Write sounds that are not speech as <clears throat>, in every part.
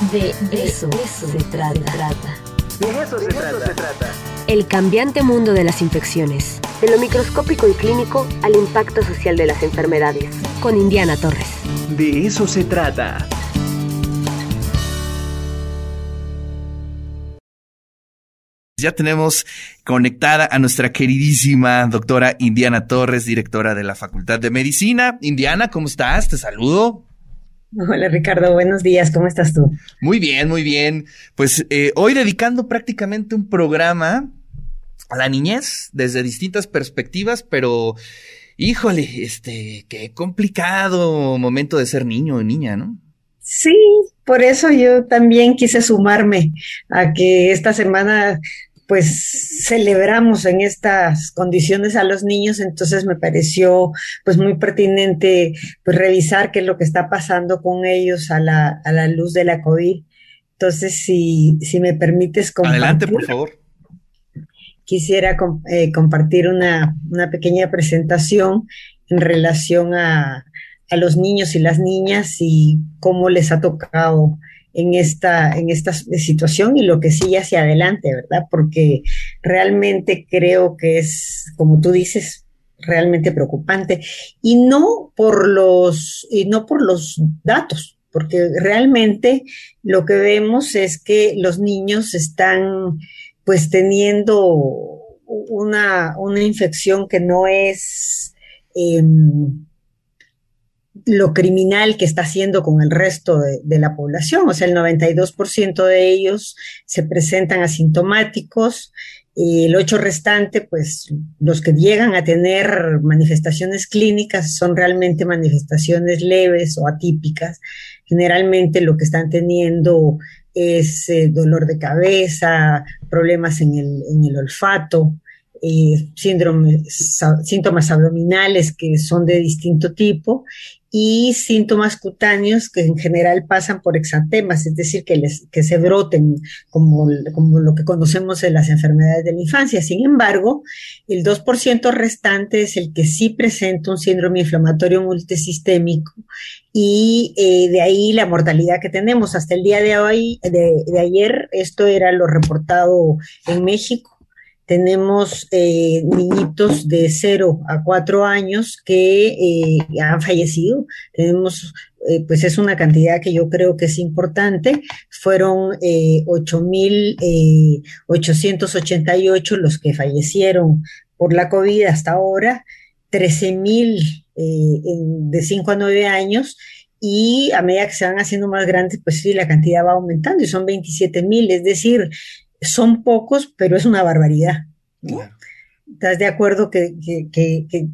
De eso, se, trata. De eso, se, trata. El cambiante mundo de las infecciones. De lo microscópico y clínico al impacto social de las enfermedades. Con Indiana Torres. De eso se trata. Ya tenemos conectada a nuestra queridísima doctora Indiana Torres, directora de la Facultad de Medicina. Indiana, ¿cómo estás? Te saludo. Hola Ricardo, buenos días, ¿cómo estás tú? Muy bien, muy bien. Pues eh, hoy dedicando prácticamente un programa a la niñez desde distintas perspectivas, pero híjole, este, qué complicado momento de ser niño o niña, ¿no? Sí, por eso yo también quise sumarme a que esta semana pues celebramos en estas condiciones a los niños, entonces me pareció pues muy pertinente pues revisar qué es lo que está pasando con ellos a la, a la luz de la COVID. Entonces, si, si me permites compartir. Adelante, por favor. Quisiera eh, compartir una, una pequeña presentación en relación a, a los niños y las niñas y cómo les ha tocado en esta, en esta situación y lo que sigue hacia adelante, ¿verdad? Porque realmente creo que es, como tú dices, realmente preocupante. Y no por los, y no por los datos, porque realmente lo que vemos es que los niños están pues teniendo una, una infección que no es em, lo criminal que está haciendo con el resto de, la población. O sea, el 92% de ellos se presentan asintomáticos y el 8 restante, pues los que llegan a tener manifestaciones clínicas son realmente manifestaciones leves o atípicas. Generalmente lo que están teniendo es eh, dolor de cabeza, problemas en el, en el olfato, eh, síntomas abdominales que son de distinto tipo y síntomas cutáneos que en general pasan por exantemas, es decir, que, les, que se broten como, como lo que conocemos en las enfermedades de la infancia. Sin embargo, el 2% restante es el que sí presenta un síndrome inflamatorio multisistémico y eh, de ahí la mortalidad que tenemos. Hasta el día de hoy, de, de ayer, esto era lo reportado en México tenemos eh, niñitos de 0 a 4 años que eh, han fallecido. Tenemos, eh, pues es una cantidad que yo creo que es importante. Fueron 8.888 los que fallecieron por la COVID hasta ahora, 13.000 de 5 a 9 años y a medida que se van haciendo más grandes, pues sí, la cantidad va aumentando y son 27 mil, es decir, son pocos, pero es una barbaridad. ¿Estás de acuerdo que,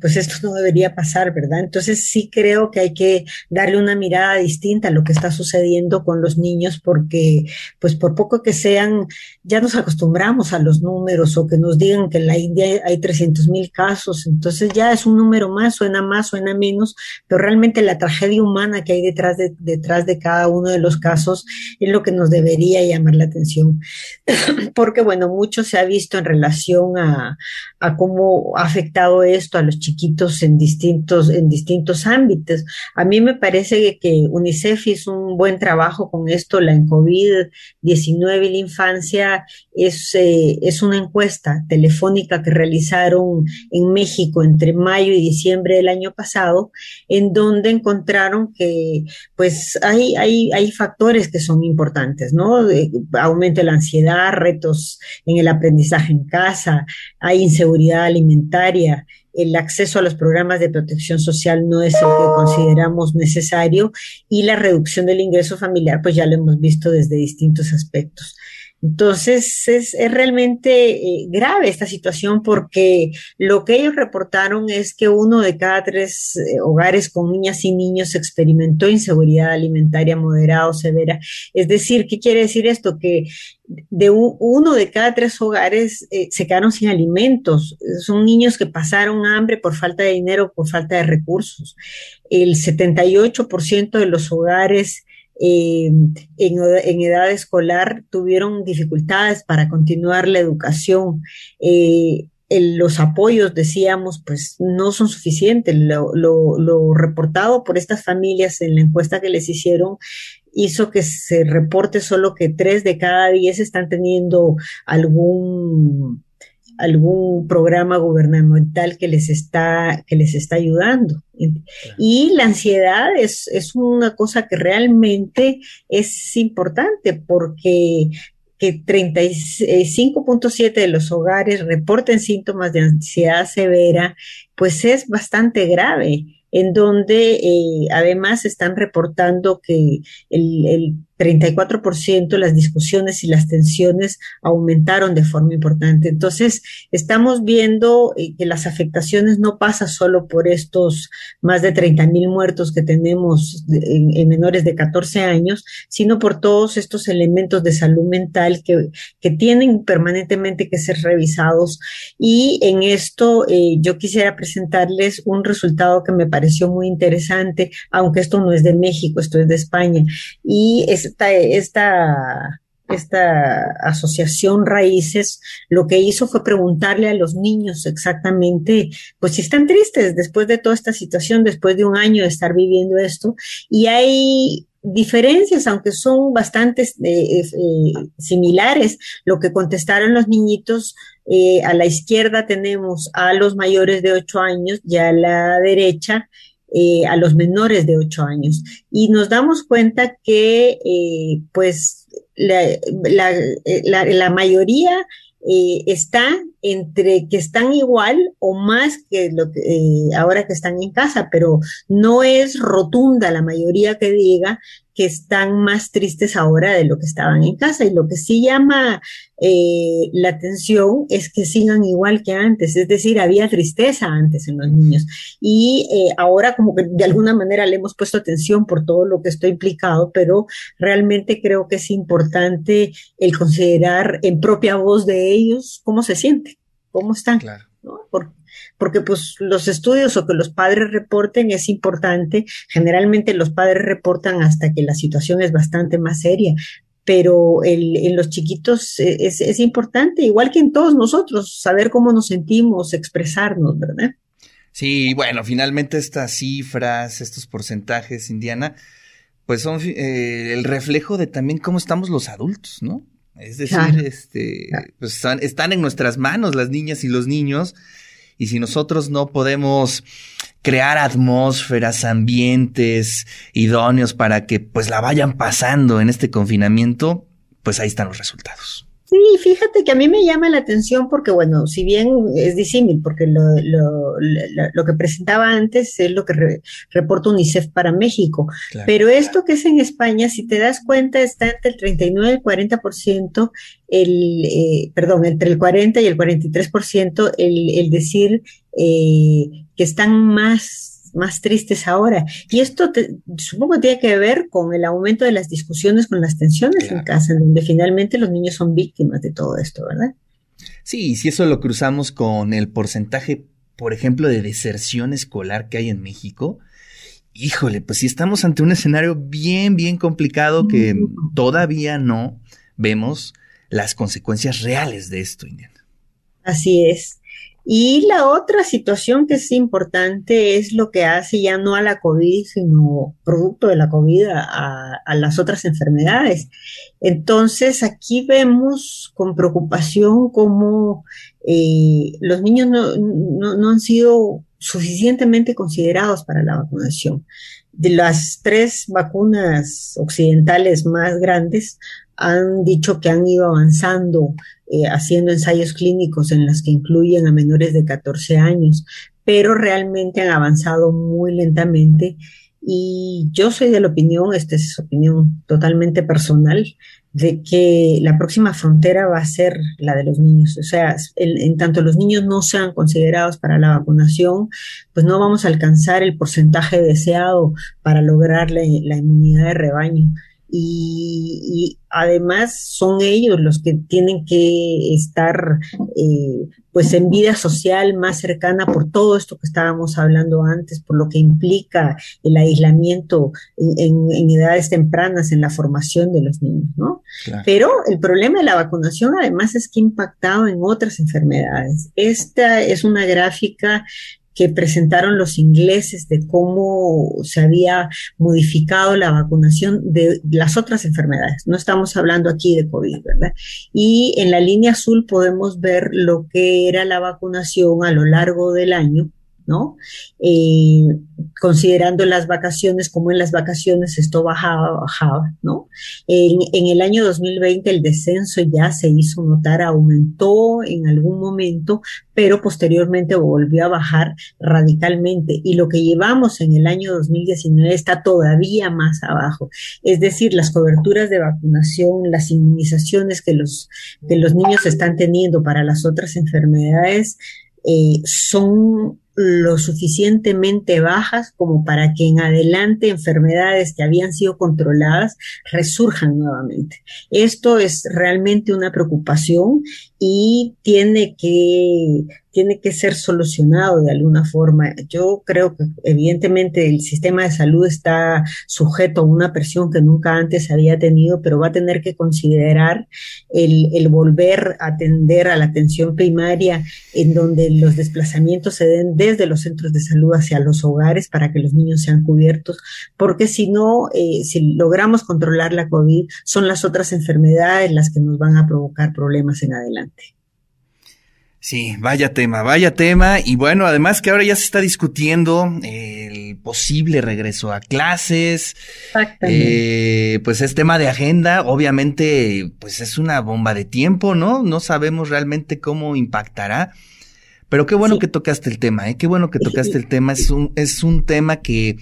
pues esto no debería pasar, verdad? Entonces sí creo que hay que darle una mirada distinta a lo que está sucediendo con los niños porque pues por poco que sean, ya nos acostumbramos a los números o que nos digan que en la India hay 300 mil casos, entonces ya es un número más, suena más, suena menos, pero realmente la tragedia humana que hay detrás de, detrás de cada uno de los casos es lo que nos debería llamar la atención. <clears throat> porque bueno, mucho se ha visto en relación a a cómo ha afectado esto a los chiquitos en distintos, en distintos ámbitos. A mí me parece que UNICEF hizo un buen trabajo con esto, la en COVID-19 y la infancia es, eh, es una encuesta telefónica que realizaron en México entre mayo y diciembre del año pasado, en donde encontraron que pues hay, hay, hay factores que son importantes, ¿no? aumento de la ansiedad, retos en el aprendizaje en casa, hay inseguridad alimentaria, el acceso a los programas de protección social no es el que consideramos necesario y la reducción del ingreso familiar, pues ya lo hemos visto desde distintos aspectos. Entonces, es, realmente eh, grave esta situación porque lo que ellos reportaron es que uno de cada tres eh, hogares con niñas y niños experimentó inseguridad alimentaria moderada o severa. Es decir, ¿qué quiere decir esto? Que de uno de cada tres hogares eh, se quedaron sin alimentos. Son niños que pasaron hambre por falta de dinero, por falta de recursos. El 78% de los hogares eh, en, edad escolar tuvieron dificultades para continuar la educación. Eh, los apoyos, decíamos, pues no son suficientes. Lo, lo, reportado por estas familias en la encuesta que les hicieron hizo que se reporte solo que tres de cada diez están teniendo algún algún programa gubernamental que les está, que les está ayudando. Y la ansiedad es, es una cosa que realmente es importante porque que 35.7 de los hogares reporten síntomas de ansiedad severa, pues es bastante grave, en donde eh, además están reportando que el, el 34% las discusiones y las tensiones aumentaron de forma importante. Entonces, estamos viendo eh, que las afectaciones no pasan solo por estos más de 30 mil muertos que tenemos en, menores de 14 años, sino por todos estos elementos de salud mental que, que tienen permanentemente que ser revisados. Y en esto eh, yo quisiera presentarles un resultado que me pareció muy interesante, aunque esto no es de México, esto es de España. Y es esta, esta, asociación Raíces lo que hizo fue preguntarle a los niños exactamente, pues si están tristes después de toda esta situación, después de un año de estar viviendo esto, y hay diferencias, aunque son bastante eh, eh, similares, lo que contestaron los niñitos, eh, a la izquierda tenemos a los mayores de 8 años y a la derecha eh, a los menores de 8 años. Y nos damos cuenta que, eh, pues, la, la, eh, mayoría eh, está entre que están igual o más que lo que ahora que están en casa, pero no es rotunda la mayoría que diga que están más tristes ahora de lo que estaban en casa. Y lo que sí llama eh, la atención es que sigan igual que antes, es decir, había tristeza antes en los niños. Y eh, ahora como que de alguna manera le hemos puesto atención por todo lo que esto ha implicado, pero realmente creo que es importante el considerar en propia voz de ellos cómo se sienten, cómo están. Claro. ¿no? Porque pues los estudios o que los padres reporten es importante. Generalmente los padres reportan hasta que la situación es bastante más seria, pero el, en los chiquitos es, es importante, igual que en todos nosotros, saber cómo nos sentimos, expresarnos, ¿verdad? Sí, bueno, finalmente estas cifras, estos porcentajes, Indiana, pues son eh, el reflejo de también cómo estamos los adultos, ¿no? Es decir, Claro. este, pues están, están en nuestras manos las niñas y los niños, y si nosotros no podemos crear atmósferas, ambientes idóneos para que pues la vayan pasando en este confinamiento, pues ahí están los resultados. Sí, fíjate que a mí me llama la atención porque, bueno, si bien es disímil, porque lo, lo, lo, lo que presentaba antes es lo que re, reporta UNICEF para México, Claro. pero esto que es en España, si te das cuenta, está entre el 39 y el 40%, el, eh, perdón, entre el 40 y el 43%, el, el decir eh, que están más más tristes ahora. Y esto te, supongo que tiene que ver con el aumento de las discusiones, con las tensiones Claro. en casa, donde finalmente los niños son víctimas de todo esto, ¿verdad? Sí, y si eso lo cruzamos con el porcentaje, por ejemplo, de deserción escolar que hay en México, híjole, pues sí estamos ante un escenario bien, bien complicado que Mm. todavía no vemos las consecuencias reales de esto, Indiana. Así es. Y la otra situación que es importante es lo que hace ya no a la COVID, sino producto de la COVID a, las otras enfermedades. Entonces, aquí vemos con preocupación cómo eh, los niños no, no han sido suficientemente considerados para la vacunación. De las tres vacunas occidentales más grandes, han dicho que han ido avanzando eh, haciendo ensayos clínicos en las que incluyen a menores de 14 años, pero realmente han avanzado muy lentamente y yo soy de la opinión, esta es opinión totalmente personal, de que la próxima frontera va a ser la de los niños. O sea, en, tanto los niños no sean considerados para la vacunación, pues no vamos a alcanzar el porcentaje deseado para lograr la inmunidad de rebaño. Y, y, además son ellos los que tienen que estar eh, pues en vida social más cercana por todo esto que estábamos hablando antes, por lo que implica el aislamiento en, en, en edades tempranas en la formación de los niños, ¿no? Claro. Pero el problema de la vacunación además es que ha impactado en otras enfermedades. Esta es una gráfica que presentaron los ingleses de cómo se había modificado la vacunación de las otras enfermedades. No estamos hablando aquí de COVID, ¿verdad? Y en la línea azul podemos ver lo que era la vacunación a lo largo del año ¿no? Eh, considerando las vacaciones, como en las vacaciones esto bajaba, bajaba, ¿no? En, el año 2020 el descenso ya se hizo notar, aumentó en algún momento, pero posteriormente volvió a bajar radicalmente. Y lo que llevamos en el año 2019 está todavía más abajo. Es decir, las coberturas de vacunación, las inmunizaciones que los, que los niños están teniendo para las otras enfermedades, eh, son lo suficientemente bajas como para que en adelante enfermedades que habían sido controladas resurjan nuevamente. Esto es realmente una preocupación y tiene que tiene que ser solucionado de alguna forma. Yo creo que evidentemente el sistema de salud está sujeto a una presión que nunca antes había tenido, pero va a tener que considerar el, el volver a atender a la atención primaria en donde los desplazamientos se den desde los centros de salud hacia los hogares para que los niños sean cubiertos, porque si no, eh, si logramos controlar la COVID, son las otras enfermedades las que nos van a provocar problemas en adelante. Sí, vaya tema, vaya tema. Y bueno, además que ahora ya se está discutiendo el posible regreso a clases. Eh, pues es tema de agenda. Obviamente, pues es una bomba de tiempo, ¿no? No sabemos realmente cómo impactará. Pero qué bueno que tocaste el tema, ¿eh? Qué bueno que tocaste el tema. Es un, es un tema que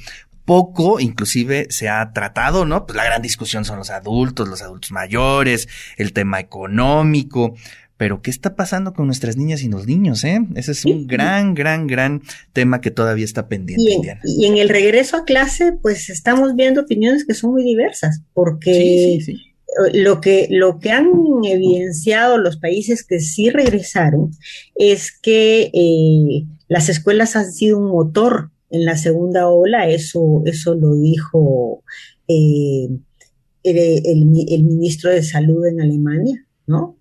poco, inclusive, se ha tratado, ¿no? Pues la gran discusión son los adultos, los adultos mayores, el tema económico. Pero, ¿qué está pasando con nuestras niñas y los niños? Eh? Ese es un gran, gran, gran tema que todavía está pendiente. Y en, y en, el regreso a clase, pues estamos viendo opiniones que son muy diversas, porque Lo, que, lo que han evidenciado los países que sí regresaron es que eh, las escuelas han sido un motor en la segunda ola, eso, eso lo dijo eh, el, el ministro de Salud en Alemania, ¿no?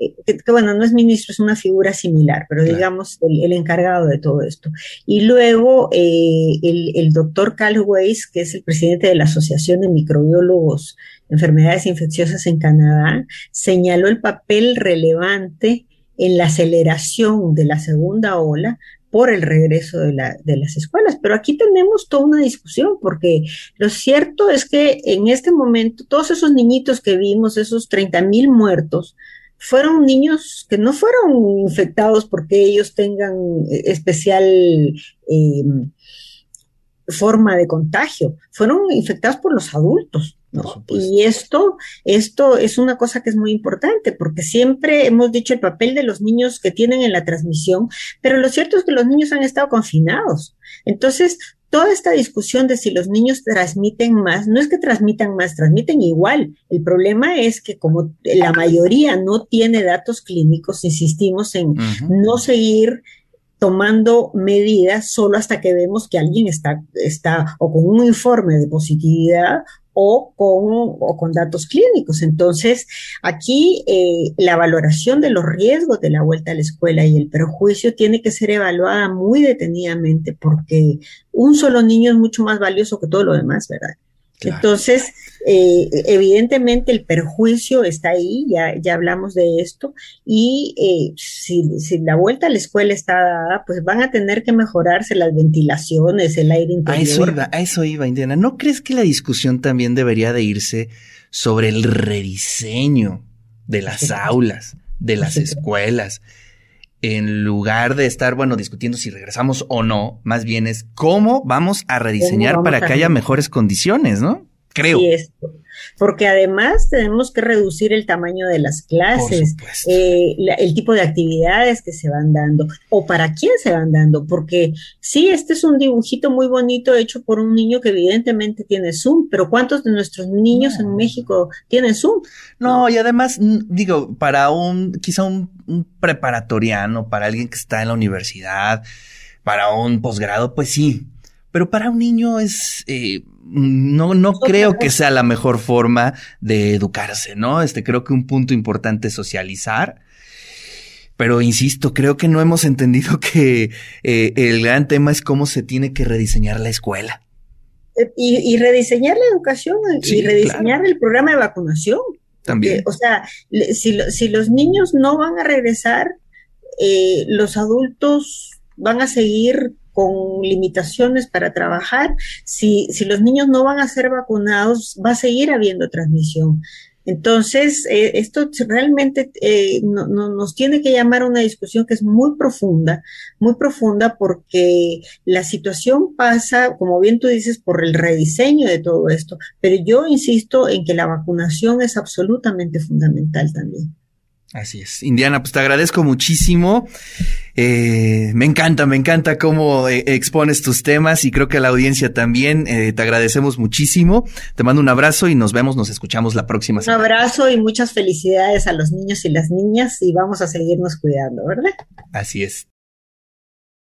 Eh, que, bueno, no es ministro, es una figura similar, pero digamos el, encargado de todo esto. Y luego eh, el, el, doctor Carl Weiss, que es el presidente de la Asociación de Microbiólogos de Enfermedades Infecciosas en Canadá, señaló el papel relevante en la aceleración de la segunda ola por el regreso de, la, de, las escuelas. Pero aquí tenemos toda una discusión, porque lo cierto es que en este momento todos esos niñitos que vimos, esos 30 mil muertos, fueron niños que no fueron infectados porque ellos tengan eh, especial eh, forma de contagio, fueron infectados por los adultos. ¿no? Y esto, esto es una cosa que es muy importante, porque siempre hemos dicho el papel de los niños que tienen en la transmisión, pero lo cierto es que los niños han estado confinados. Entonces, toda esta discusión de si los niños transmiten más, no es que transmitan más, transmiten igual. El problema es que como la mayoría no tiene datos clínicos, insistimos en no seguir tomando medidas solo hasta que vemos que alguien está, está o con un informe de positividad o con, o con datos clínicos. Entonces, aquí eh, la valoración de los riesgos de la vuelta a la escuela y el perjuicio tiene que ser evaluada muy detenidamente porque un solo niño es mucho más valioso que todo lo demás, ¿verdad? Entonces, eh, evidentemente el perjuicio está ahí, ya, ya hablamos de esto, y eh, si, si, la vuelta a la escuela está dada, pues van a tener que mejorarse las ventilaciones, el aire interior. A eso iba, a eso iba, Indiana. ¿No crees que la discusión también debería de irse sobre el rediseño de las <laughs> aulas, de las escuelas? En lugar de estar, bueno, discutiendo si regresamos o no, más bien es cómo vamos a rediseñar para que haya mejores condiciones, ¿no? Creo. Sí, porque además tenemos que reducir el tamaño de las clases, eh, el tipo de actividades que se van dando o para quién se van dando, porque sí, este es un dibujito muy bonito hecho por un niño que evidentemente tiene Zoom, pero ¿cuántos de nuestros niños en México tienen Zoom? No, y además, digo, para un, quizá un, un preparatoriano, para alguien que está en la universidad, para un posgrado, pues sí, pero para un niño es, eh, no, no creo que sea la mejor forma de educarse, ¿no? Este, creo que un punto importante es socializar. Pero insisto, creo que no hemos entendido <laughs> que eh, el gran tema es cómo se tiene que rediseñar la escuela. Eh, y, rediseñar la educación y rediseñar el programa de vacunación. También. o sea, si, si, los niños no van a regresar, eh, los adultos van a seguir con limitaciones para trabajar. Si, si los niños no van a ser vacunados, va a seguir habiendo transmisión. Entonces, eh, esto realmente eh, no, nos tiene que llamar a una discusión que es muy profunda, muy profunda porque la situación pasa, como bien tú dices, por el rediseño de todo esto, pero yo insisto en que la vacunación es absolutamente fundamental también. Así es. Indiana, pues te agradezco muchísimo. Eh, me encanta, me encanta cómo eh, expones tus temas y creo que a la audiencia también eh, te agradecemos muchísimo. Te mando un abrazo y nos vemos, nos escuchamos la próxima semana. Un abrazo y muchas felicidades a los niños y las niñas y vamos a seguirnos cuidando, ¿verdad? Así es.